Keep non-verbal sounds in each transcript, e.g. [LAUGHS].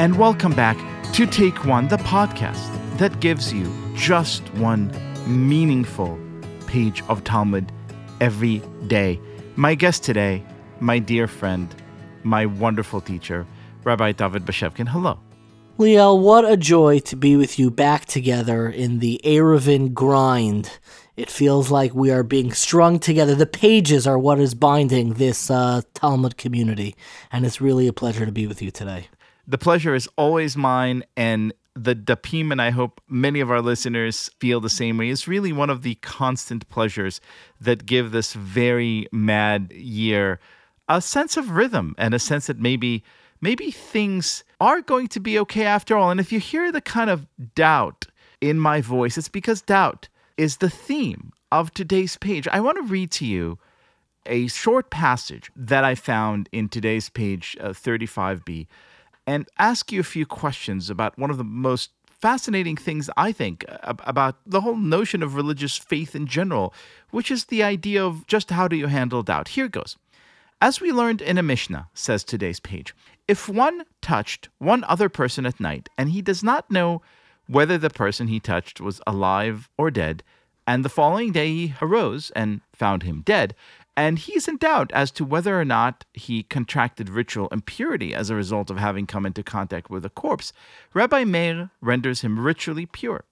and welcome back to Take One, the podcast that gives you just one meaningful page of Talmud every day. My guest today, my dear friend, my wonderful teacher, Rabbi David Bashevkin. Hello. Liel, what a joy to be with you back together in the Eruvin grind. It feels like we are being strung together. The pages are what is binding this uh, Talmud community, and it's really a pleasure to be with you today. The pleasure is always mine, and the Dapim, and I hope many of our listeners feel the same way, is really one of the constant pleasures that give this very mad year a sense of rhythm and a sense that maybe maybe things are going to be okay after all. And if you hear the kind of doubt in my voice, it's because doubt is the theme of today's page. I want to read to you a short passage that I found in today's page uh, 35b and ask you a few questions about one of the most fascinating things I think about the whole notion of religious faith in general, which is the idea of just how do you handle doubt. Here goes. As we learned in a Mishnah, says today's page, if one touched one other person at night and he does not know whether the person he touched was alive or dead, and the following day he arose and found him dead, and he's in doubt as to whether or not he contracted ritual impurity as a result of having come into contact with a corpse, Rabbi Meir renders him ritually pure.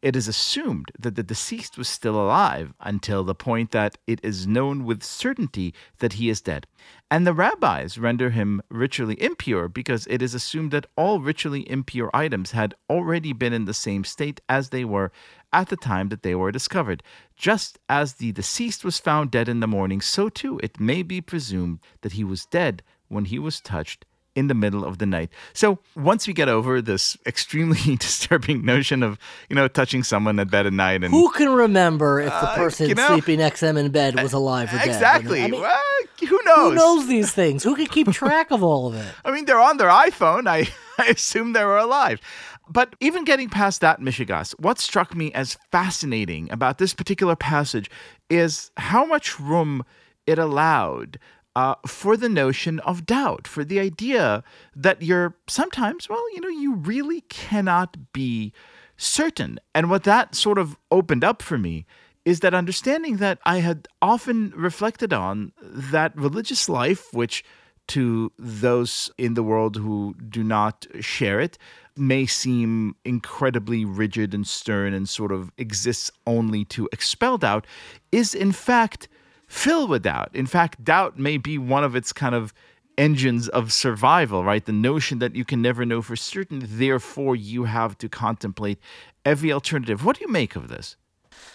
It is assumed that the deceased was still alive until the point that it is known with certainty that he is dead. And the rabbis render him ritually impure because it is assumed that all ritually impure items had already been in the same state as they were at the time that they were discovered. Just as the deceased was found dead in the morning, so too it may be presumed that he was dead when he was touched in the middle of the night. So once we get over this extremely [LAUGHS] disturbing notion of you know touching someone at bed at night, and who can remember if the person uh, you know, sleeping next to them in bed was alive or dead? Exactly. I mean, well, who knows? Who knows these things? Who can keep [LAUGHS] track of all of it? I mean, they're on their iPhone. I [LAUGHS] I assume they were alive. But even getting past that, Mishigas, what struck me as fascinating about this particular passage is how much room it allowed uh, for the notion of doubt, for the idea that you're sometimes, well, you know, you really cannot be certain. And what that sort of opened up for me is that understanding that I had often reflected on that religious life, which to those in the world who do not share it, may seem incredibly rigid and stern and sort of exists only to expel doubt, is in fact filled with doubt. In fact, doubt may be one of its kind of engines of survival, right? The notion that you can never know for certain, therefore, you have to contemplate every alternative. What do you make of this?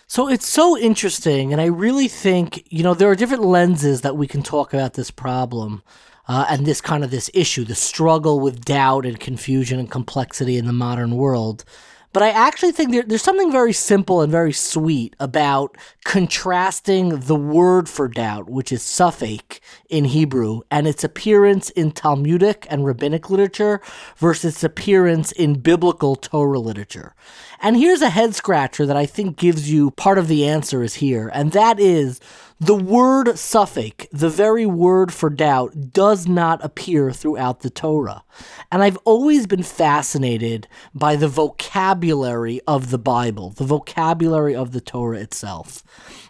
So it's so interesting, and I really think, you know, there are different lenses that we can talk about this problem. Uh, and this kind of this issue, the struggle with doubt and confusion and complexity in the modern world. But I actually think there, there's something very simple and very sweet about contrasting the word for doubt, which is safek in Hebrew, and its appearance in Talmudic and rabbinic literature versus its appearance in biblical Torah literature. And here's a head scratcher that I think gives you part of the answer is here, and that is the word safek, the very word for doubt, does not appear throughout the Torah. And I've always been fascinated by the vocabulary of the Bible, the vocabulary of the Torah itself.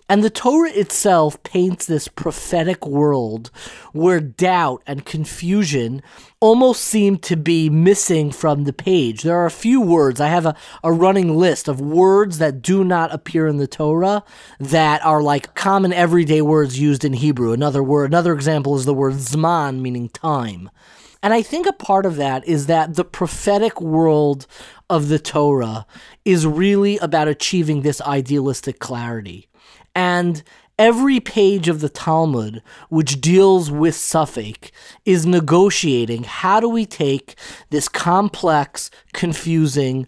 And the Torah itself paints this prophetic world where doubt and confusion almost seem to be missing from the page. There are a few words. I have a, a running list of words that do not appear in the Torah that are like common everyday words used in Hebrew. Another word, another example is the word zman, meaning time. And I think a part of that is that the prophetic world of the Torah is really about achieving this idealistic clarity. And every page of the Talmud, which deals with safek, is negotiating how do we take this complex, confusing,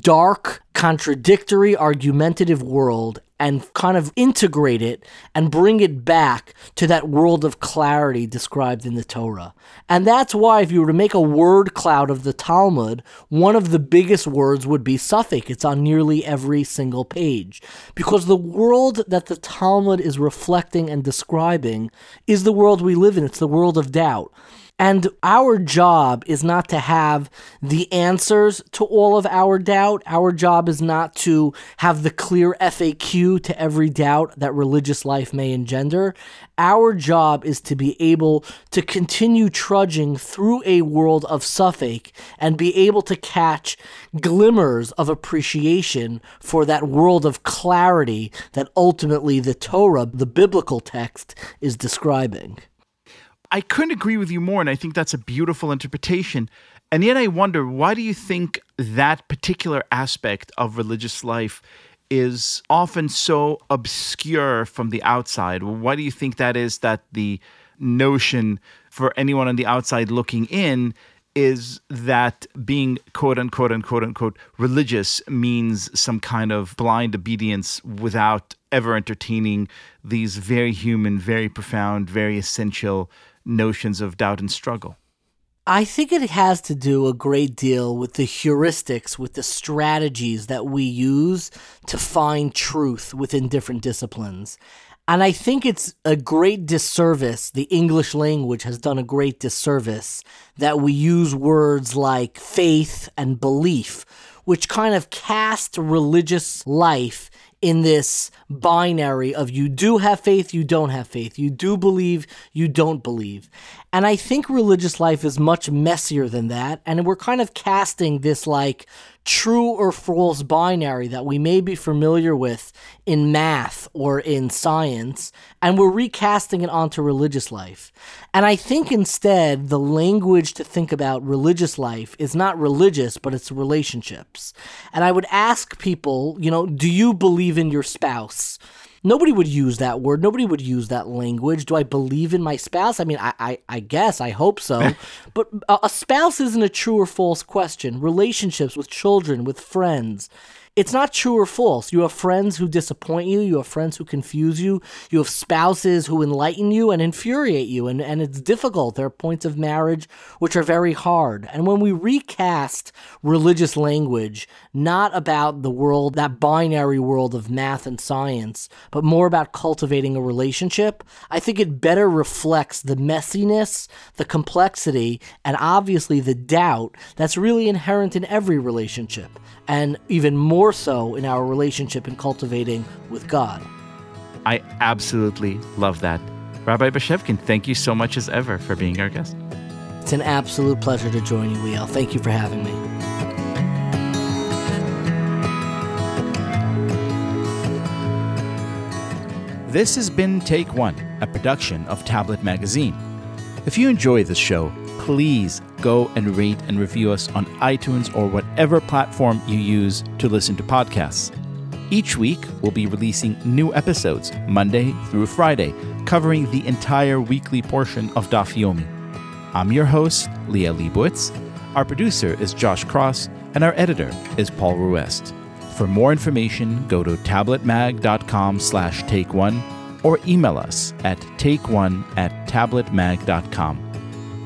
dark, contradictory, argumentative world and kind of integrate it and bring it back to that world of clarity described in the Torah. And that's why, if you were to make a word cloud of the Talmud, one of the biggest words would be safek. It's on nearly every single page. Because the world that the Talmud is reflecting and describing is the world we live in, it's the world of doubt. And our job is not to have the answers to all of our doubt. Our job is not to have the clear FAQ to every doubt that religious life may engender. Our job is to be able to continue trudging through a world of safek and be able to catch glimmers of appreciation for that world of clarity that ultimately the Torah, the biblical text, is describing. I couldn't agree with you more, and I think that's a beautiful interpretation. And yet, I wonder why do you think that particular aspect of religious life is often so obscure from the outside? Why do you think that is that the notion for anyone on the outside looking in is that being quote unquote unquote unquote religious means some kind of blind obedience without ever entertaining these very human, very profound, very essential notions of doubt and struggle? I think it has to do a great deal with the heuristics, with the strategies that we use to find truth within different disciplines. And I think it's a great disservice. The English language has done a great disservice that we use words like faith and belief, which kind of cast religious life in this binary of you do have faith, you don't have faith, you do believe, you don't believe. And I think religious life is much messier than that. And we're kind of casting this like true or false binary that we may be familiar with in math or in science, and we're recasting it onto religious life. And I think instead, the language to think about religious life is not religious, but it's relationships. And I would ask people, you know, do you believe in your spouse? nobody would use that word. Nobody would use that language. Do I believe in my spouse? I mean, I, I, I guess, I hope so. [LAUGHS] but a spouse isn't a true or false question. Relationships with children, with friends, it's not true or false. You have friends who disappoint you, you have friends who confuse you, you have spouses who enlighten you and infuriate you, and, and it's difficult. There are points of marriage which are very hard. And when we recast religious language, not about the world, that binary world of math and science, but more about cultivating a relationship, I think it better reflects the messiness, the complexity, and obviously the doubt that's really inherent in every relationship and even more so in our relationship and cultivating with God. I absolutely love that. Rabbi Bashevkin, thank you so much as ever for being our guest. It's an absolute pleasure to join you, Liel. Thank you for having me. This has been Take One, a production of Tablet Magazine. If you enjoy this show, please go and rate and review us on iTunes or whatever platform you use to listen to podcasts. Each week, we'll be releasing new episodes, Monday through Friday, covering the entire weekly portion of Daf Yomi. I'm your host, Liel Leibovitz. Our producer is Josh Cross, and our editor is Paul Ruest. For more information, go to tabletmag.com slash take one or email us at take1 at tabletmag.com.